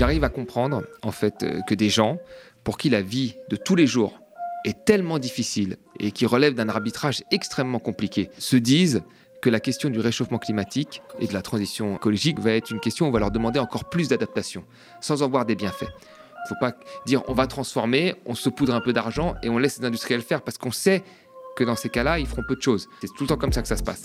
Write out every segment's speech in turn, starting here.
j'arrive à comprendre en fait euh, que des gens pour qui la vie de tous les jours est tellement difficile et qui relève d'un arbitrage extrêmement compliqué se disent que la question du réchauffement climatique et de la transition écologique va être une question où on va leur demander encore plus d'adaptation, sans en voir des bienfaits. Il ne faut pas dire on va transformer, on se poudre un peu d'argent et on laisse les industriels faire, parce qu'on sait que dans ces cas-là, ils feront peu de choses. C'est tout le temps comme ça que ça se passe.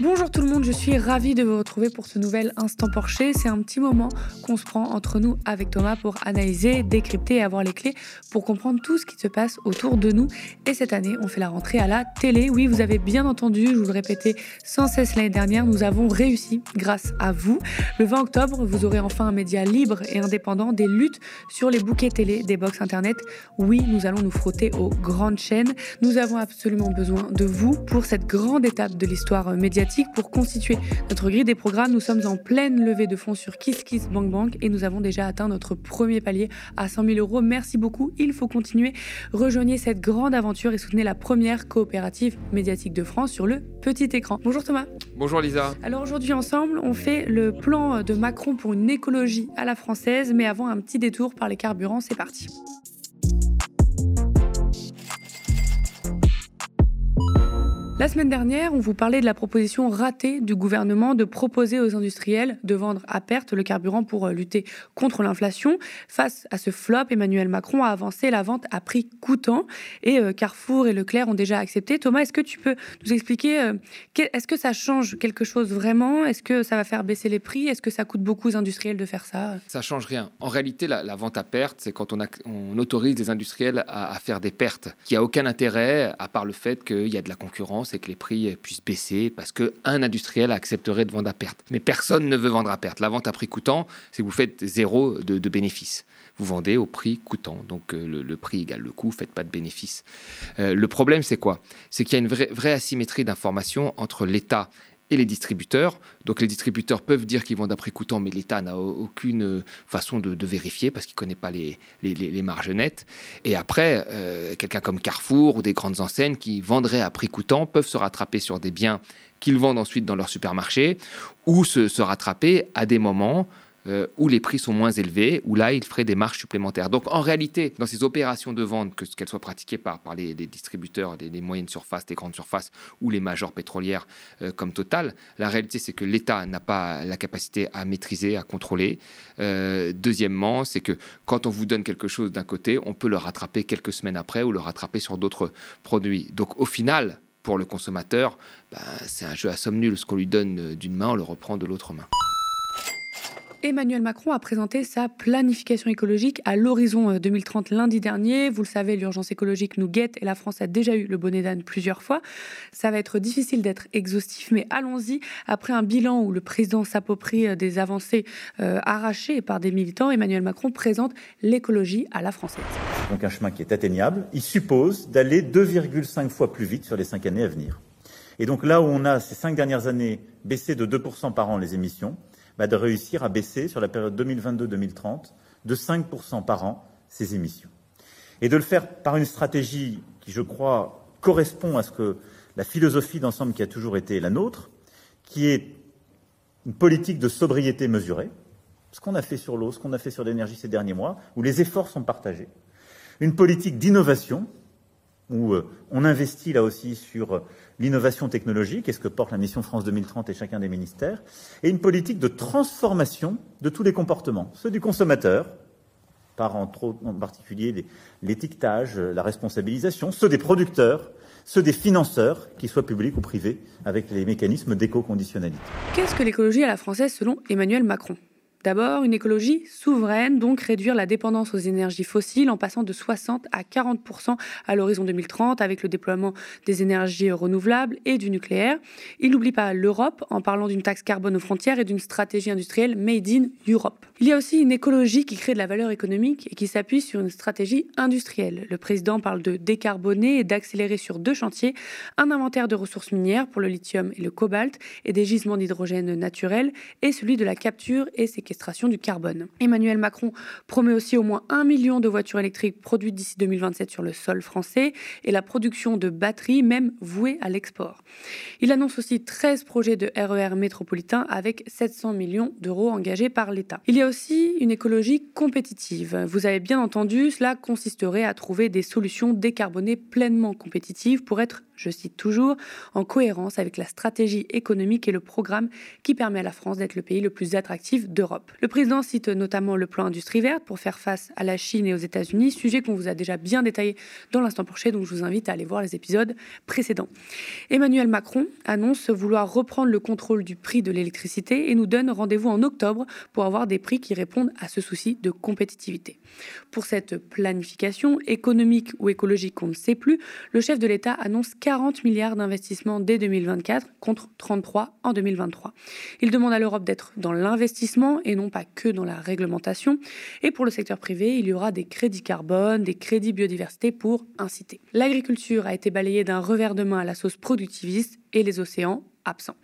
Bonjour tout le monde, je suis ravie de vous retrouver pour ce nouvel Instant Porcher. C'est un petit moment qu'on se prend entre nous avec Thomas pour analyser, décrypter et avoir les clés pour comprendre tout ce qui se passe autour de nous. Et cette année, on fait la rentrée à la télé. Oui, vous avez bien entendu, je vous le répétais sans cesse l'année dernière, nous avons réussi grâce à vous. Le 20 octobre, vous aurez enfin un média libre et indépendant des luttes sur les bouquets télé des box internet. Oui, nous allons nous frotter aux grandes chaînes. Nous avons absolument besoin de vous pour cette grande étape de l'histoire médiatique pour constituer notre grille des programmes. Nous sommes en pleine levée de fonds sur KissKissBankBank et nous avons déjà atteint notre premier palier à 100 000 euros. Merci beaucoup. Il faut continuer. Rejoignez cette grande aventure et soutenez la première coopérative médiatique de France sur le petit écran. Bonjour Thomas. Bonjour Lisa. Alors aujourd'hui ensemble, on fait le plan de Macron pour une écologie à la française, mais avant un petit détour par les carburants, c'est parti. La semaine dernière, on vous parlait de la proposition ratée du gouvernement de proposer aux industriels de vendre à perte le carburant pour euh, lutter contre l'inflation. Face à ce flop, Emmanuel Macron a avancé la vente à prix coûtant et euh, Carrefour et Leclerc ont déjà accepté. Thomas, est-ce que tu peux nous expliquer, euh, est-ce que ça change quelque chose vraiment? Est-ce que ça va faire baisser les prix? Est-ce que ça coûte beaucoup aux industriels de faire ça? Ça change rien. En réalité, la, vente à perte, c'est quand on, autorise des industriels à, faire des pertes, qui a aucun intérêt, à part le fait qu'il y a de la concurrence c'est que les prix puissent baisser parce qu'un industriel accepterait de vendre à perte. Mais personne ne veut vendre à perte. La vente à prix coûtant, c'est que vous faites zéro de, bénéfice. Vous vendez au prix coûtant. Donc euh, le, prix égale le coût, faites pas de bénéfice. Euh, le problème, c'est quoi? C'est qu'il y a une vraie, vraie asymétrie d'information entre l'État et les distributeurs. Donc les distributeurs peuvent dire qu'ils vendent à prix coûtant, mais l'État n'a aucune euh, façon de, vérifier parce qu'il ne connaît pas les, marges nettes. Et après, euh, quelqu'un comme Carrefour ou des grandes enseignes qui vendraient à prix coûtant peuvent se rattraper sur des biens qu'ils vendent ensuite dans leur supermarché ou se, se rattraper à des moments euh, où les prix sont moins élevés, où là, il ferait des marges supplémentaires. Donc, en réalité, dans ces opérations de vente, que qu'elles soient pratiquées par, par les, distributeurs, des, moyennes surfaces, des grandes surfaces ou les majors pétrolières euh, comme Total, la réalité, c'est que l'État n'a pas la capacité à maîtriser, à contrôler. Euh, deuxièmement, c'est que quand on vous donne quelque chose d'un côté, on peut le rattraper quelques semaines après ou le rattraper sur d'autres produits. Donc, au final, pour le consommateur, bah, c'est un jeu à somme nulle. Ce qu'on lui donne d'une main, on le reprend de l'autre main. Emmanuel Macron a présenté sa planification écologique à l'horizon 2030 euh, lundi dernier. Vous le savez, l'urgence écologique nous guette et la France a déjà eu le bonnet d'âne plusieurs fois. Ça va être difficile d'être exhaustif, mais allons-y. Après un bilan où le président s'approprie euh, des avancées euh, arrachées par des militants, Emmanuel Macron présente l'écologie à la française. Donc un chemin qui est atteignable. Il suppose d'aller 2,5 fois plus vite sur les cinq années à venir. Et donc là où on a ces cinq dernières années baissé de 2% par an les émissions, bah, de réussir à baisser sur la période 2022-2030 de 5% par an ces émissions. Et de le faire par une stratégie qui, je crois, correspond à ce que la philosophie d'ensemble qui a toujours été la nôtre, qui est une politique de sobriété mesurée, ce qu'on a fait sur l'eau, ce qu'on a fait sur l'énergie ces derniers mois, où les efforts sont partagés, une politique d'innovation, où euh, on investit là aussi sur l'innovation technologique, et ce que porte la mission France 2030 et chacun des ministères, et une politique de transformation de tous les comportements, ceux du consommateur, par en particulier l'étiquetage, la responsabilisation, ceux des producteurs, ceux des financeurs, qu'ils soient publics ou privés, avec les mécanismes d'éco-conditionnalité. Qu'est-ce que l'écologie à la française selon Emmanuel Macron? D'abord, une écologie souveraine, donc réduire la dépendance aux énergies fossiles en passant de 60 à 40 à l'horizon 2030 avec le déploiement des énergies renouvelables et du nucléaire. Il n'oublie pas l'Europe en parlant d'une taxe carbone aux frontières et d'une stratégie industrielle made in Europe. Il y a aussi une écologie qui crée de la valeur économique et qui s'appuie sur une stratégie industrielle. Le président parle de décarboner et d'accélérer sur deux chantiers un inventaire de ressources minières pour le lithium et le cobalt et des gisements d'hydrogène naturel et celui de la capture et séquestration du carbone. Emmanuel Macron promet aussi au moins un million de voitures électriques produites d'ici 2027 sur le sol français et la production de batteries même vouée à l'export. Il annonce aussi 13 projets de RER métropolitain avec 700 millions d'euros engagés par l'État. Il y a aussi une écologie compétitive. Vous avez bien entendu, cela consisterait à trouver des solutions décarbonées pleinement compétitives pour être je cite toujours, en cohérence avec la stratégie économique et le programme qui permet à la France d'être le pays le plus attractif d'Europe. Le président cite notamment le plan Industrie verte pour faire face à la Chine et aux États-Unis, sujet qu'on vous a déjà bien détaillé dans l'instant prochain, donc je vous invite à aller voir les épisodes précédents. Emmanuel Macron annonce vouloir reprendre le contrôle du prix de l'électricité et nous donne rendez-vous en octobre pour avoir des prix qui répondent à ce souci de compétitivité. Pour cette planification économique ou écologique, on ne sait plus, le chef de l'État annonce 40 milliards d'investissements dès 2024 contre 33 en 2023. Il demande à l'Europe d'être dans l'investissement et non pas que dans la réglementation. Et pour le secteur privé, il y aura des crédits carbone, des crédits biodiversité pour inciter. L'agriculture a été balayée d'un revers de main à la sauce productiviste et les océans absents.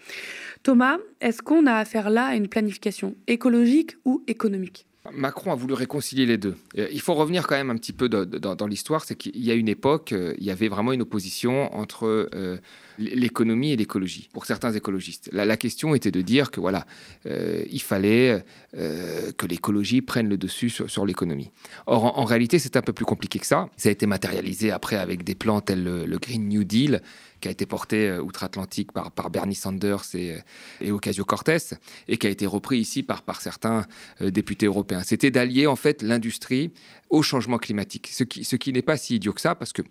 Thomas, est-ce qu'on a affaire là à une planification écologique ou économique? Macron a voulu réconcilier les deux. Euh, il faut revenir quand même un petit peu dans, l'histoire, c'est qu'il y a une époque, euh, il y avait vraiment une opposition entre euh, l'économie et l'écologie, pour certains écologistes. La, question était de dire que voilà, il fallait que l'écologie prenne le dessus sur, l'économie. Or, en, réalité, c'est un peu plus compliqué que ça. Ça a été matérialisé après avec des plans tels le Green New Deal, qui a été porté euh, outre-Atlantique par, Bernie Sanders et, euh, et Ocasio-Cortez, et qui a été repris ici par, certains euh, députés européens. C'était d'allier en fait l'industrie au changement climatique, ce qui, ce qui n'est pas si idiot que ça, parce que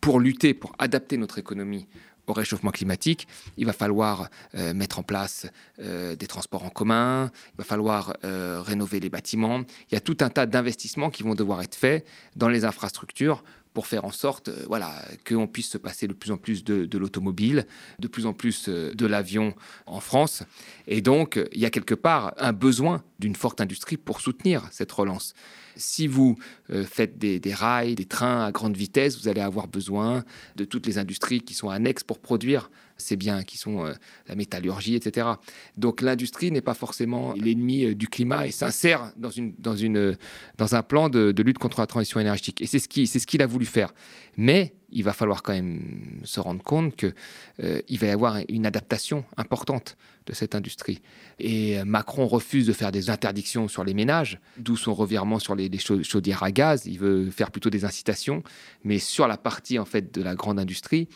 pour lutter, pour adapter notre économie au réchauffement climatique, il va falloir mettre en place des transports en commun, il va falloir rénover les bâtiments. Il y a tout un tas d'investissements qui vont devoir être faits dans les infrastructures pour faire en sorte euh, voilà, qu'on puisse se passer de plus en plus de, l'automobile, de plus en plus euh, de l'avion en France. Et donc, il y a quelque part un besoin d'une forte industrie pour soutenir cette relance. Si vous euh, faites des, rails, des trains à grande vitesse, vous allez avoir besoin de toutes les industries qui sont annexes pour produire ces biens, qui sont euh, la métallurgie, etc. Donc l'industrie n'est pas forcément l'ennemi euh, du climat et s'insère dans, dans un plan de, lutte contre la transition énergétique. Et c'est ce qu'il a voulu faire. Mais il va falloir quand même se rendre compte qu'il euh, va y avoir une adaptation importante de cette industrie. Et euh, Macron refuse de faire des interdictions sur les ménages, d'où son revirement sur les, chaudières à gaz. Il veut faire plutôt des incitations, mais sur la partie en fait de la grande industrie,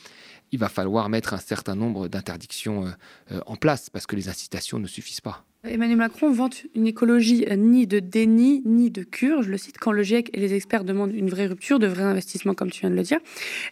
il va falloir mettre un certain nombre d'interdictions euh, en place parce que les incitations ne suffisent pas. Emmanuel Macron vante une écologie euh, ni de déni ni de cure. Je le cite quand le GIEC et les experts demandent une vraie rupture, de vrais investissements, comme tu viens de le dire.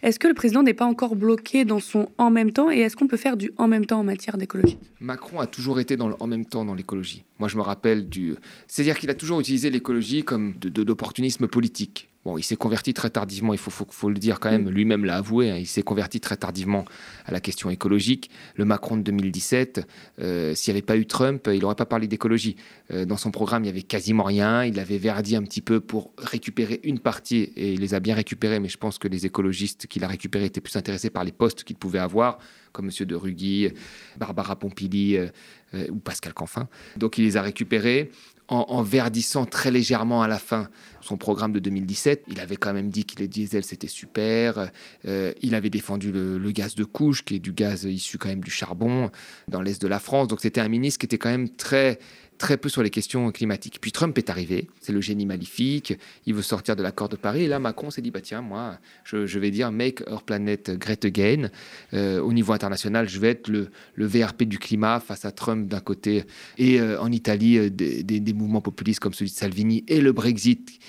Est-ce que le président n'est pas encore bloqué dans son en même temps et est-ce qu'on peut faire du en même temps en matière d'écologie? Macron a toujours été dans le en même temps dans l'écologie. Moi, je me rappelle du. C'est-à-dire qu'il a toujours utilisé l'écologie comme de l'opportunisme politique. Bon, il s'est converti très tardivement, il faut, faut, le dire quand même, mm. lui-même l'a avoué, hein, il s'est converti très tardivement à la question écologique. Le Macron de 2017, euh, s'il n'y avait pas eu Trump, il n'aurait pas parlé d'écologie. Euh, dans son programme, il n'y avait quasiment rien, il avait verdi un petit peu pour récupérer une partie, et il les a bien récupérés, mais je pense que les écologistes qu'il a récupérés étaient plus intéressés par les postes qu'il pouvait avoir, comme M. de Rugy, Barbara Pompili euh, ou Pascal Canfin. Donc il les a récupérés en, verdissant très légèrement à la fin son programme de 2017. Il avait quand même dit que les diesels c'était super. Euh, il avait défendu le, gaz de couche, qui est du gaz issu quand même du charbon dans l'est de la France. Donc c'était un ministre qui était quand même très très peu sur les questions climatiques. Puis Trump est arrivé, c'est le génie maléfique, il veut sortir de l'accord de Paris. Et là, Macron s'est dit, bah tiens, moi, je, vais dire Make Our Planet Great Again. Euh, au niveau international, je vais être le, VRP du climat face à Trump d'un côté, et euh, en Italie, euh, des, des, mouvements populistes comme celui de Salvini, et le Brexit,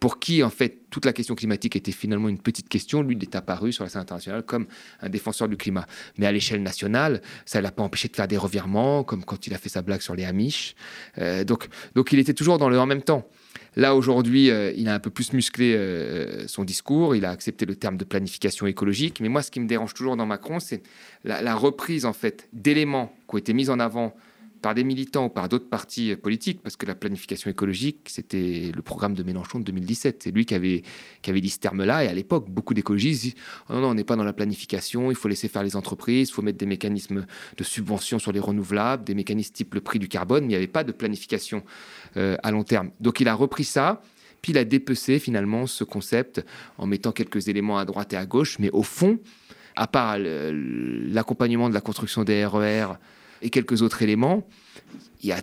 pour qui, en fait, toute la question climatique était finalement une petite question. Lui, il est apparu sur la scène internationale comme un défenseur du climat. Mais à l'échelle nationale, ça ne l'a pas empêché de faire des revirements, comme quand il a fait sa blague sur les Amish. Euh, donc, donc il était toujours dans le en même temps. Là, aujourd'hui, euh, il a un peu plus musclé euh, son discours, il a accepté le terme de planification écologique. Mais moi, ce qui me dérange toujours dans Macron, c'est la, la reprise, en fait, d'éléments qui ont été mis en avant par des militants ou par d'autres partis politiques, parce que la planification écologique, c'était le programme de Mélenchon de 2017. C'est lui qui avait, qui avait dit ce terme-là. Et à l'époque, beaucoup d'écologistes disent non, non, on n'est pas dans la planification, il faut laisser faire les entreprises, il faut mettre des mécanismes de subvention sur les renouvelables, des mécanismes type le prix du carbone, mais il n'y avait pas de planification euh, à long terme. Donc il a repris ça. Puis il a dépecé finalement ce concept en mettant quelques éléments à droite et à gauche, mais au fond, à part l'accompagnement de la construction des RER e et quelques autres éléments, il y a,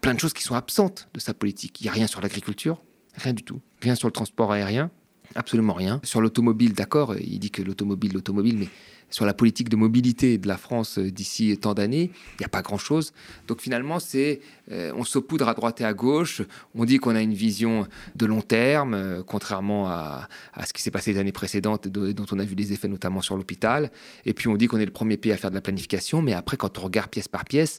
plein de choses qui sont absentes de sa politique. Il n'y a rien sur l'agriculture, rien du tout. Rien sur le transport aérien, absolument rien. Sur l'automobile, d'accord, il dit que l'automobile, l'automobile, mais sur la politique de mobilité de la France euh, d'ici tant d'années, il n'y a pas grand-chose. Donc finalement, c'est euh, on saupoudre à droite et à gauche. On dit qu'on a une vision de long terme, euh, contrairement à, à, ce qui s'est passé les années précédentes, dont on a vu des effets notamment sur l'hôpital. Et puis on dit qu'on est le premier pays à faire de la planification, mais après, quand on regarde pièce par pièce,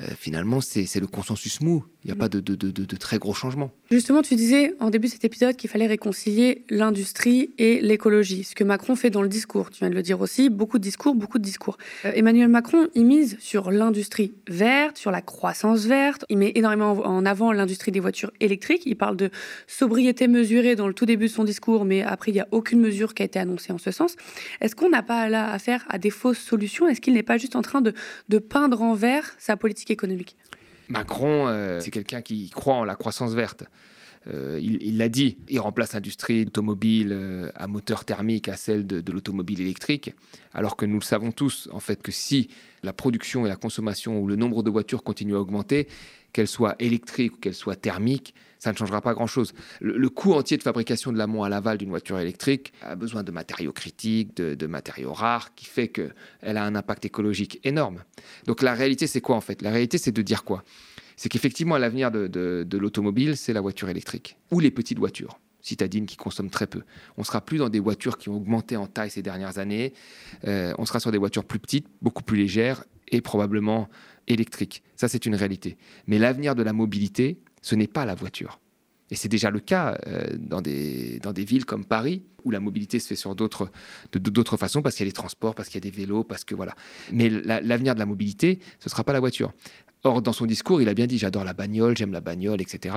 euh, finalement, c'est le consensus mou. Il n'y a pas de, de, de, très gros changements. Justement, tu disais en début de cet épisode qu'il fallait réconcilier l'industrie et l'écologie, ce que Macron fait dans le discours. Tu viens de le dire aussi, beaucoup de discours, beaucoup de discours. Euh, Emmanuel Macron, il mise sur l'industrie verte, sur la croissance verte. Il met énormément en avant l'industrie des voitures électriques. Il parle de sobriété mesurée dans le tout début de son discours, mais après, il n'y a aucune mesure qui a été annoncée en ce sens. Est-ce qu'on n'a pas là affaire à des fausses solutions? Est-ce qu'il n'est pas juste en train de, de peindre en vert sa politique économique? Macron, euh, c'est quelqu'un qui croit en la croissance verte. Euh, il l'a dit, il remplace l'industrie automobile euh, à moteur thermique à celle de, de l'automobile électrique, alors que nous le savons tous, en fait, que si la production et la consommation ou le nombre de voitures continuent à augmenter, qu'elles soient électriques ou qu'elles soient thermiques, ça ne changera pas grand-chose. Le, coût entier de fabrication de l'amont à l'aval d'une voiture électrique a besoin de matériaux critiques, de, matériaux rares, qui fait qu'elle a un impact écologique énorme. Donc la réalité, c'est quoi en fait? La réalité, c'est de dire quoi? C'est qu'effectivement, l'avenir de, l'automobile, c'est la voiture électrique ou les petites voitures citadines qui consomment très peu. On sera plus dans des voitures qui ont augmenté en taille ces dernières années. Euh, on sera sur des voitures plus petites, beaucoup plus légères et probablement électriques. Ça, c'est une réalité. Mais l'avenir de la mobilité, ce n'est pas la voiture. Et c'est déjà le cas euh, dans, des, dans des villes comme Paris, où la mobilité se fait sur d'autres, de, d'autres façons, parce qu'il y a des transports, parce qu'il y a des vélos, parce que voilà. Mais l'avenir de la mobilité, ce ne sera pas la voiture. Or, dans son discours, il a bien dit j'adore la bagnole, j'aime la bagnole, etc.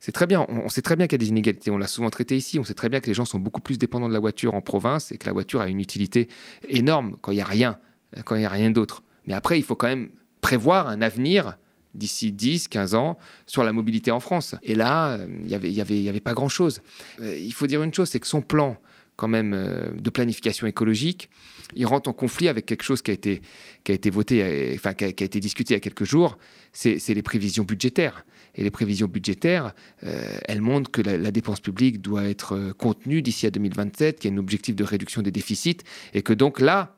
C'est très bien. On, sait très bien qu'il y a des inégalités. On l'a souvent traité ici. On sait très bien que les gens sont beaucoup plus dépendants de la voiture en province et que la voiture a une utilité énorme quand il n'y a rien, quand il n'y a rien d'autre. Mais après, il faut quand même prévoir un avenir d'ici 10, 15 ans sur la mobilité en France. Et là, il n'y avait, y avait pas grand-chose. Euh, il faut dire une chose, c'est que son plan quand même euh, de planification écologique, il rentre en conflit avec quelque chose qui a été, qui a été voté, euh, enfin qui a, été discuté il y a quelques jours, c'est les prévisions budgétaires. Et les prévisions budgétaires, elles montrent que la, la, dépense publique doit être contenue d'ici à 2027, qu'il y a un objectif de réduction des déficits, et que donc là,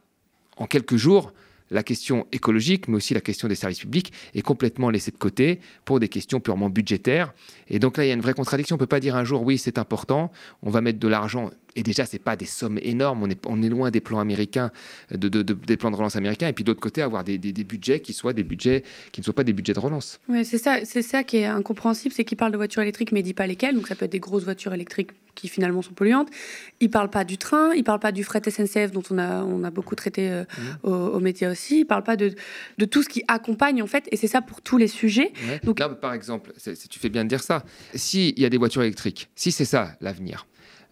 en quelques jours, la question écologique, mais aussi la question des services publics, est complètement laissée de côté pour des questions purement budgétaires. Et donc là, il y a une vraie contradiction. On ne peut pas dire un jour, oui, c'est important, on va mettre de l'argent et déjà, ce n'est pas des sommes énormes. On est, on est loin des plans américains, de, des plans de relance américains. Et puis d'autre côté, avoir des, budgets qui soient des budgets qui ne soient pas des budgets de relance. Oui, c'est ça, c'est ça qui est incompréhensible, c'est qu'il parle de voitures électriques, mais il dit pas lesquelles. Donc ça peut être des grosses voitures électriques qui finalement sont polluantes. Il parle pas du train, il parle pas du fret SNCF dont on a, on a beaucoup traité euh, mmh. aux, médias aussi. Il parle pas de, de, tout ce qui accompagne en fait. Et c'est ça pour tous les sujets. Donc là, par exemple, tu fais bien de dire ça. S'il y a des voitures électriques, si c'est ça l'avenir,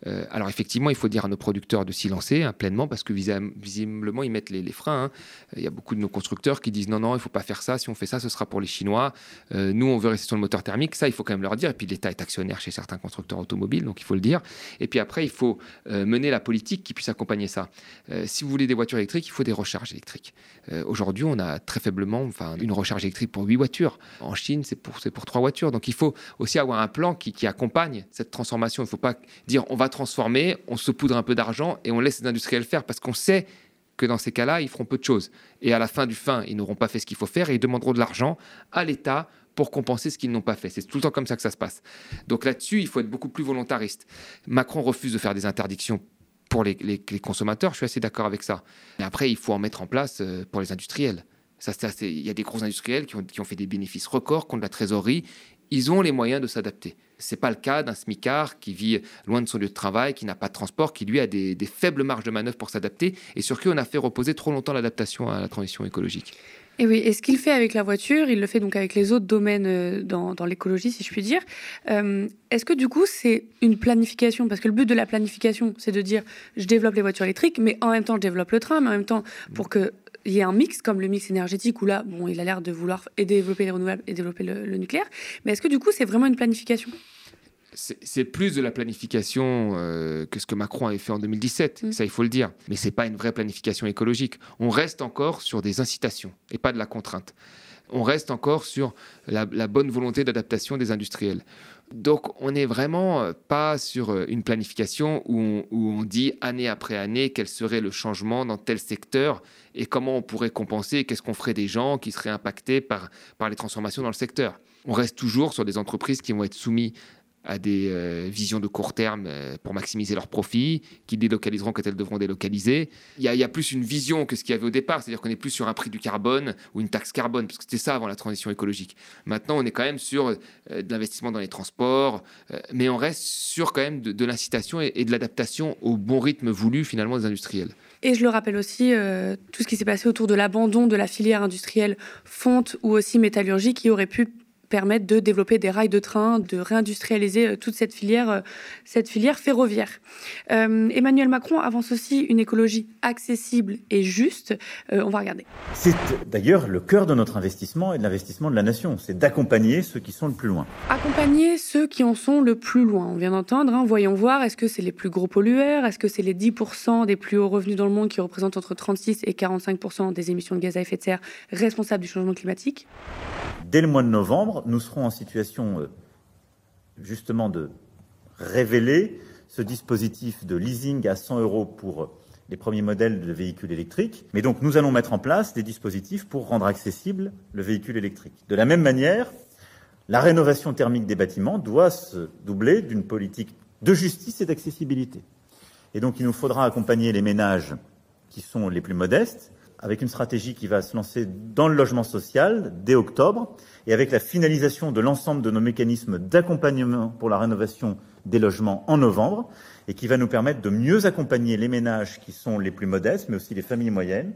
euh, alors effectivement, il faut dire à nos producteurs de s'y lancer hein, pleinement parce que visiblement, ils mettent les, freins. Hein. Il y a beaucoup de nos constructeurs qui disent non, non, il ne faut pas faire ça. Si on fait ça, ce sera pour les Chinois. Euh, nous, on veut rester sur le moteur thermique. Ça, il faut quand même leur dire. Et puis l'État est actionnaire chez certains constructeurs automobiles, donc il faut le dire. Et puis après, il faut euh, mener la politique qui puisse accompagner ça. si vous voulez des voitures électriques, il faut des recharges électriques. Aujourd'hui, on a très faiblement enfin, une recharge électrique pour 8 voitures. En Chine, c'est pour, pour 3 voitures. Donc il faut aussi avoir un plan qui accompagne cette transformation. Il ne faut pas dire on va transformer, on se poudre un peu d'argent et on laisse les industriels faire parce qu'on sait que dans ces cas-là, ils feront peu de choses. Et à la fin du fin, ils n'auront pas fait ce qu'il faut faire et ils demanderont de l'argent à l'État pour compenser ce qu'ils n'ont pas fait. C'est tout le temps comme ça que ça se passe. Donc là-dessus, il faut être beaucoup plus volontariste. Macron refuse de faire des interdictions pour les, consommateurs, je suis assez d'accord avec ça. Mais après, il faut en mettre en place euh, pour les industriels. Il y a des gros industriels qui ont, qui ont fait des bénéfices records, qui ont de la trésorerie. Ils ont les moyens de s'adapter. Ce n'est pas le cas d'un smicard qui vit loin de son lieu de travail, qui n'a pas de transport, qui lui a des, faibles marges de manœuvre pour s'adapter et sur qui on a fait reposer trop longtemps l'adaptation à la transition écologique. Et oui, et ce qu'il fait avec la voiture, il le fait donc avec les autres domaines euh, dans, dans l'écologie, si je puis dire. Euh, Est-ce que du coup, c'est une planification? Parce que le but de la planification, c'est de dire, je développe les voitures électriques, mais en même temps, je développe le train, mais en même temps, pour que il y ait un mix comme le mix énergétique où là, bon, il a l'air de vouloir et développer les renouvelables et développer le, le nucléaire. Mais est-ce que du coup, c'est vraiment une planification? C'est plus de la planification euh, que ce que Macron avait fait en 2017, mm. ça il faut le dire. Mais c'est pas une vraie planification écologique. On reste encore sur des incitations et pas de la contrainte. On reste encore sur la, la bonne volonté d'adaptation des industriels. Donc on n'est vraiment euh, pas sur euh, une planification où on, dit année après année quel serait le changement dans tel secteur et comment on pourrait compenser, qu'est-ce qu'on ferait des gens qui seraient impactés par, par les transformations dans le secteur. On reste toujours sur des entreprises qui vont être soumises à des euh, visions de court terme euh, pour maximiser leurs profits, qui délocaliseront quand elles devront délocaliser. Il y, a, plus une vision que ce qu'il y avait au départ, c'est-à-dire qu'on est plus sur un prix du carbone ou une taxe carbone, parce que c'était ça avant la transition écologique. Maintenant, on est quand même sur euh, de l'investissement dans les transports, euh, mais on reste sur quand même de, l'incitation et, et, de l'adaptation au bon rythme voulu finalement des industriels. Et je le rappelle aussi, tout ce qui s'est passé autour de l'abandon de la filière industrielle fonte ou aussi métallurgie qui aurait pu permettre de développer des rails de train, de réindustrialiser euh, toute cette filière, euh, cette filière ferroviaire. Euh, Emmanuel Macron avance aussi une écologie accessible et juste. Euh, on va regarder. C'est d'ailleurs le cœur de notre investissement et de l'investissement de la nation, c'est d'accompagner ceux qui sont le plus loin. Accompagner ceux qui en sont le plus loin. On vient d'entendre, hein, voyons voir, est-ce que c'est les plus gros pollueurs, est-ce que c'est les 10% des plus hauts revenus dans le monde qui représentent entre 36 et 45% des émissions de gaz à effet de serre responsables du changement climatique? Dès le mois de novembre, nous serons en situation euh, justement de révéler ce dispositif de leasing à 100 euros pour les premiers modèles de véhicules électriques. Mais donc nous allons mettre en place des dispositifs pour rendre accessible le véhicule électrique. De la même manière, la rénovation thermique des bâtiments doit se doubler d'une politique de justice et d'accessibilité. Et donc il nous faudra accompagner les ménages qui sont les plus modestes avec une stratégie qui va se lancer dans le logement social dès octobre et avec la finalisation de l'ensemble de nos mécanismes d'accompagnement pour la rénovation des logements en novembre et qui va nous permettre de mieux accompagner les ménages qui sont les plus modestes, mais aussi les familles moyennes,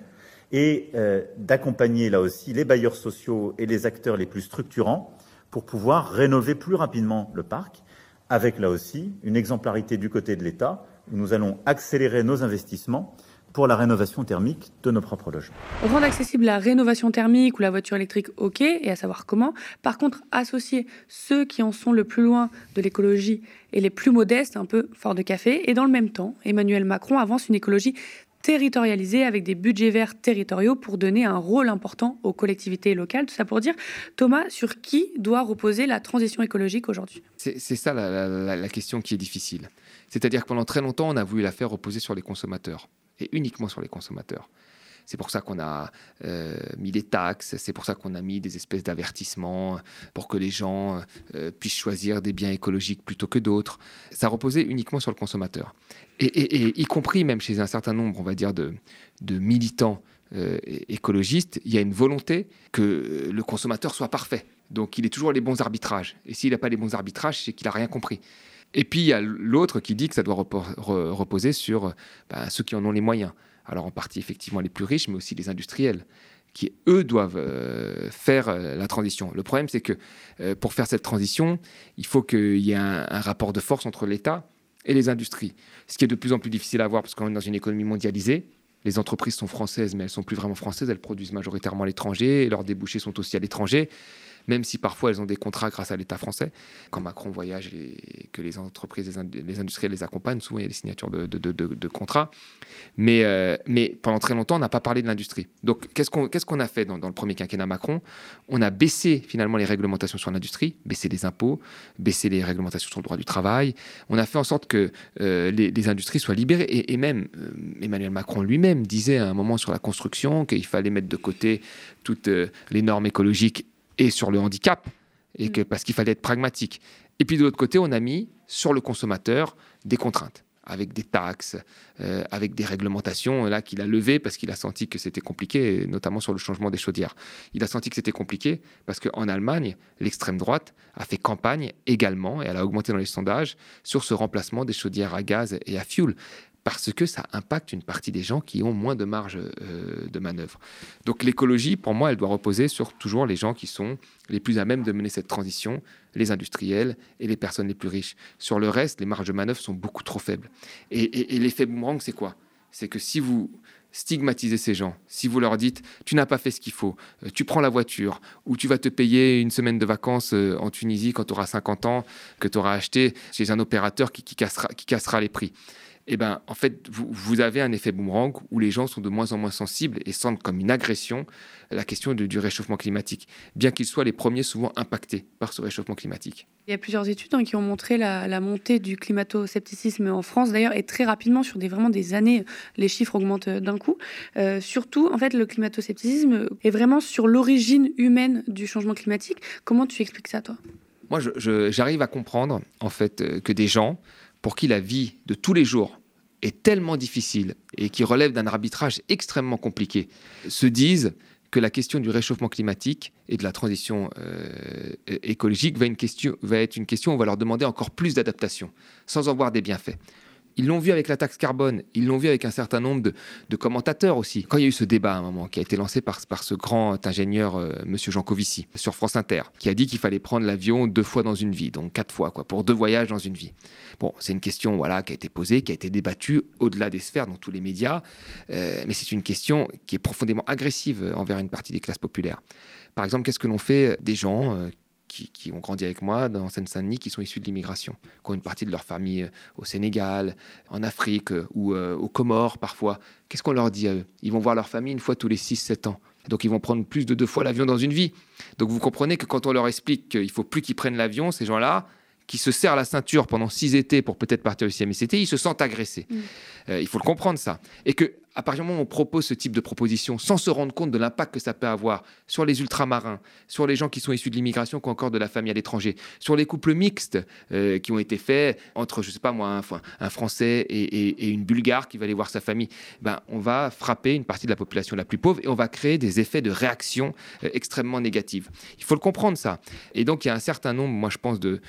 et euh, d'accompagner là aussi les bailleurs sociaux et les acteurs les plus structurants pour pouvoir rénover plus rapidement le parc, avec là aussi une exemplarité du côté de l'État, où nous allons accélérer nos investissements pour la rénovation thermique de nos propres logements. Rendre accessible la rénovation thermique ou la voiture électrique, ok, et à savoir comment. Par contre, associer ceux qui en sont le plus loin de l'écologie et les plus modestes, un peu fort de café. Et dans le même temps, Emmanuel Macron avance une écologie territorialisée avec des budgets verts territoriaux pour donner un rôle important aux collectivités locales. Tout ça pour dire, Thomas, sur qui doit reposer la transition écologique aujourd'hui? C'est ça la, la, la, question qui est difficile. C'est-à-dire que pendant très longtemps, on a voulu la faire reposer sur les consommateurs et uniquement sur les consommateurs. C'est pour ça qu'on a euh, mis des taxes, c'est pour ça qu'on a mis des espèces d'avertissements pour que les gens euh, puissent choisir des biens écologiques plutôt que d'autres. Ça reposait uniquement sur le consommateur. Et, y compris même chez un certain nombre, on va dire, de, de militants euh, écologistes, il y a une volonté que le consommateur soit parfait. Donc il est toujours les bons arbitrages. Et s'il n'a pas les bons arbitrages, c'est qu'il n'a rien compris. Et puis il y a l'autre qui dit que ça doit reposer sur ben, ceux qui en ont les moyens. Alors en partie effectivement les plus riches, mais aussi les industriels qui, eux, doivent euh, faire euh, la transition. Le problème, c'est que euh, pour faire cette transition, il faut qu'il y ait un, rapport de force entre l'État et les industries. Ce qui est de plus en plus difficile à voir parce qu'on est dans une économie mondialisée. Les entreprises sont françaises, mais elles sont plus vraiment françaises. Elles produisent majoritairement à l'étranger. Leurs débouchés sont aussi à l'étranger même si parfois elles ont des contrats grâce à l'État français. Quand Macron voyage et que les entreprises, les, ind les industriels les accompagnent, souvent il y a des signatures de, contrats. Mais, euh, mais pendant très longtemps, on n'a pas parlé de l'industrie. Donc qu'est-ce qu'on qu'est-ce a fait dans, le premier quinquennat Macron? On a baissé finalement les réglementations sur l'industrie, baissé les impôts, baissé les réglementations sur le droit du travail. On a fait en sorte que euh, les, industries soient libérées. Et, même euh, Emmanuel Macron lui-même disait à un moment sur la construction qu'il fallait mettre de côté toutes les normes écologiques et sur le handicap, et que, parce qu'il fallait être pragmatique. Et puis de l'autre côté, on a mis sur le consommateur des contraintes, avec des taxes, euh, avec des réglementations, là qu'il a levé parce qu'il a senti que c'était compliqué, notamment sur le changement des chaudières. Il a senti que c'était compliqué parce qu'en Allemagne, l'extrême droite a fait campagne également, et elle a augmenté dans les sondages, sur ce remplacement des chaudières à gaz et à fuel parce que ça impacte une partie des gens qui ont moins de marge euh, de manœuvre. Donc l'écologie, pour moi, elle doit reposer sur toujours les gens qui sont les plus à même de mener cette transition, les industriels et les personnes les plus riches. Sur le reste, les marges de manœuvre sont beaucoup trop faibles. Et, et l'effet boomerang, c'est quoi? C'est que si vous stigmatisez ces gens, si vous leur dites tu n'as pas fait ce qu'il faut, euh, tu prends la voiture, ou tu vas te payer une semaine de vacances euh, en Tunisie quand tu auras 50 ans, que tu auras acheté chez un opérateur qui cassera les prix eh ben, en fait, vous, avez un effet boomerang où les gens sont de moins en moins sensibles et sentent comme une agression la question du réchauffement climatique, bien qu'ils soient les premiers souvent impactés par ce réchauffement climatique. Il y a plusieurs études hein, qui ont montré la, montée du climato-scepticisme en France, d'ailleurs, et très rapidement, sur des, vraiment des années, les chiffres augmentent d'un coup. Euh, surtout, en fait, le climato-scepticisme est vraiment sur l'origine humaine du changement climatique. Comment tu expliques ça, toi? Moi, j'arrive à comprendre, en fait, euh, que des gens pour qui la vie de tous les jours est tellement difficile et qui relève d'un arbitrage extrêmement compliqué, se disent que la question du réchauffement climatique et de la transition euh, écologique va, être une question où on va leur demander encore plus d'adaptation, sans en voir des bienfaits. Ils l'ont vu avec la taxe carbone, ils l'ont vu avec un certain nombre de, commentateurs aussi. Quand il y a eu ce débat à un moment qui a été lancé par, ce grand ingénieur. Euh, Monsieur Jean Covici, sur France Inter, qui a dit qu'il fallait prendre l'avion deux fois dans une vie, donc quatre fois, quoi, pour deux voyages dans une vie. Bon, c'est une question voilà, qui a été posée, qui a été débattue au-delà des sphères dans tous les médias, euh, mais c'est une question qui est profondément agressive envers une partie des classes populaires. Par exemple, qu'est-ce que l'on fait des gens euh, qui, ont grandi avec moi dans Seine-Saint-Denis, qui sont issus de l'immigration, qui ont une partie de leur famille euh, au Sénégal, en Afrique euh, ou euh, aux Comores parfois. Qu'est-ce qu'on leur dit à eux? Ils vont voir leur famille une fois tous les 6-7 ans. Donc ils vont prendre plus de deux fois l'avion dans une vie. Donc vous comprenez que quand on leur explique qu'il faut plus qu'ils prennent l'avion, ces gens-là, qui se serrent la ceinture pendant six étés pour peut-être partir au CMCT, ils se sentent agressés. Mm. il faut le comprendre ça. Et que à partir du moment où on propose ce type de proposition sans se rendre compte de l'impact que ça peut avoir sur les ultramarins, sur les gens qui sont issus de l'immigration, qui ont encore de la famille à l'étranger, sur les couples mixtes euh, qui ont été faits entre, je sais pas moi, un, Français et, une Bulgare qui va aller voir sa famille, ben, on va frapper une partie de la population la plus pauvre et on va créer des effets de réaction euh, extrêmement négatifs. Il faut le comprendre ça. Et donc il y a un certain nombre, moi je pense, de,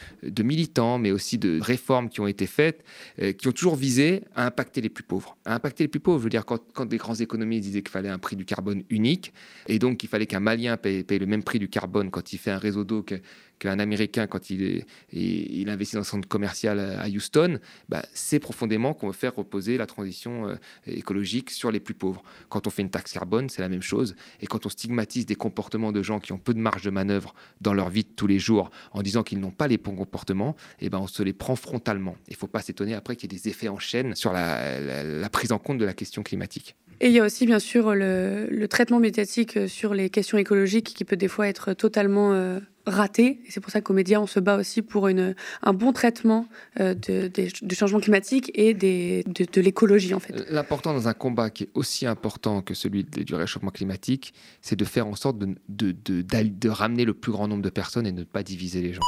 militants, mais aussi de réformes qui ont été faites, euh, qui ont toujours visé à impacter les plus pauvres. À impacter les plus pauvres, je veux dire, quand quand, des grands économistes disaient qu'il fallait un prix du carbone unique, et donc qu'il fallait qu'un Malien paye, paye, le même prix du carbone quand il fait un réseau d'eau qu'un Américain quand il, est, investit dans un centre commercial à Houston, bah, c'est profondément qu'on veut faire reposer la transition euh, écologique sur les plus pauvres. Quand on fait une taxe carbone, c'est la même chose. Et quand on stigmatise des comportements de gens qui ont peu de marge de manœuvre dans leur vie de tous les jours en disant qu'ils n'ont pas les bons comportements, et eh ben on se les prend frontalement. Il ne faut pas s'étonner après qu'il y ait des effets en chaîne sur la prise en compte de la question climatique. Et il y a aussi bien sûr le, traitement médiatique sur les questions écologiques qui peut des fois être totalement euh, raté. Et c'est pour ça qu'aux médias, on se bat aussi pour un bon traitement euh, du changement climatique et de, l'écologie en fait. L'important dans un combat qui est aussi important que celui du réchauffement climatique, c'est de faire en sorte de, de ramener le plus grand nombre de personnes et de ne pas diviser les gens.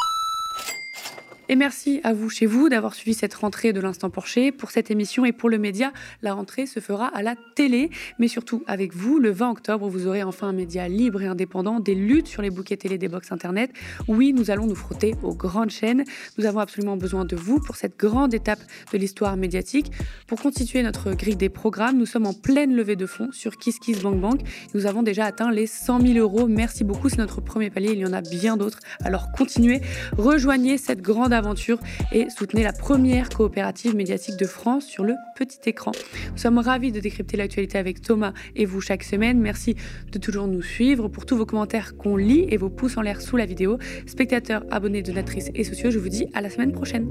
Et merci à vous chez vous d'avoir suivi cette rentrée de l'Instant Porcher. Pour cette émission et pour le média, la rentrée se fera à la télé, mais surtout avec vous. Le 20 octobre, vous aurez enfin un média libre et indépendant, des luttes sur les bouquets télé des box Internet. Oui, nous allons nous frotter aux grandes chaînes. Nous avons absolument besoin de vous pour cette grande étape de l'histoire médiatique. Pour constituer notre grille des programmes, nous sommes en pleine levée de fonds sur KissKissBankBank. Nous avons déjà atteint les 100 000 euros. Merci beaucoup, c'est notre premier palier. Il y en a bien d'autres. Alors continuez, rejoignez cette grande et soutenez la première coopérative médiatique de France sur le petit écran. Nous sommes ravis de décrypter l'actualité avec Thomas et vous chaque semaine. Merci de toujours nous suivre pour tous vos commentaires qu'on lit et vos pouces en l'air sous la vidéo. Spectateurs, abonnés, donatrices et sociaux, je vous dis à la semaine prochaine.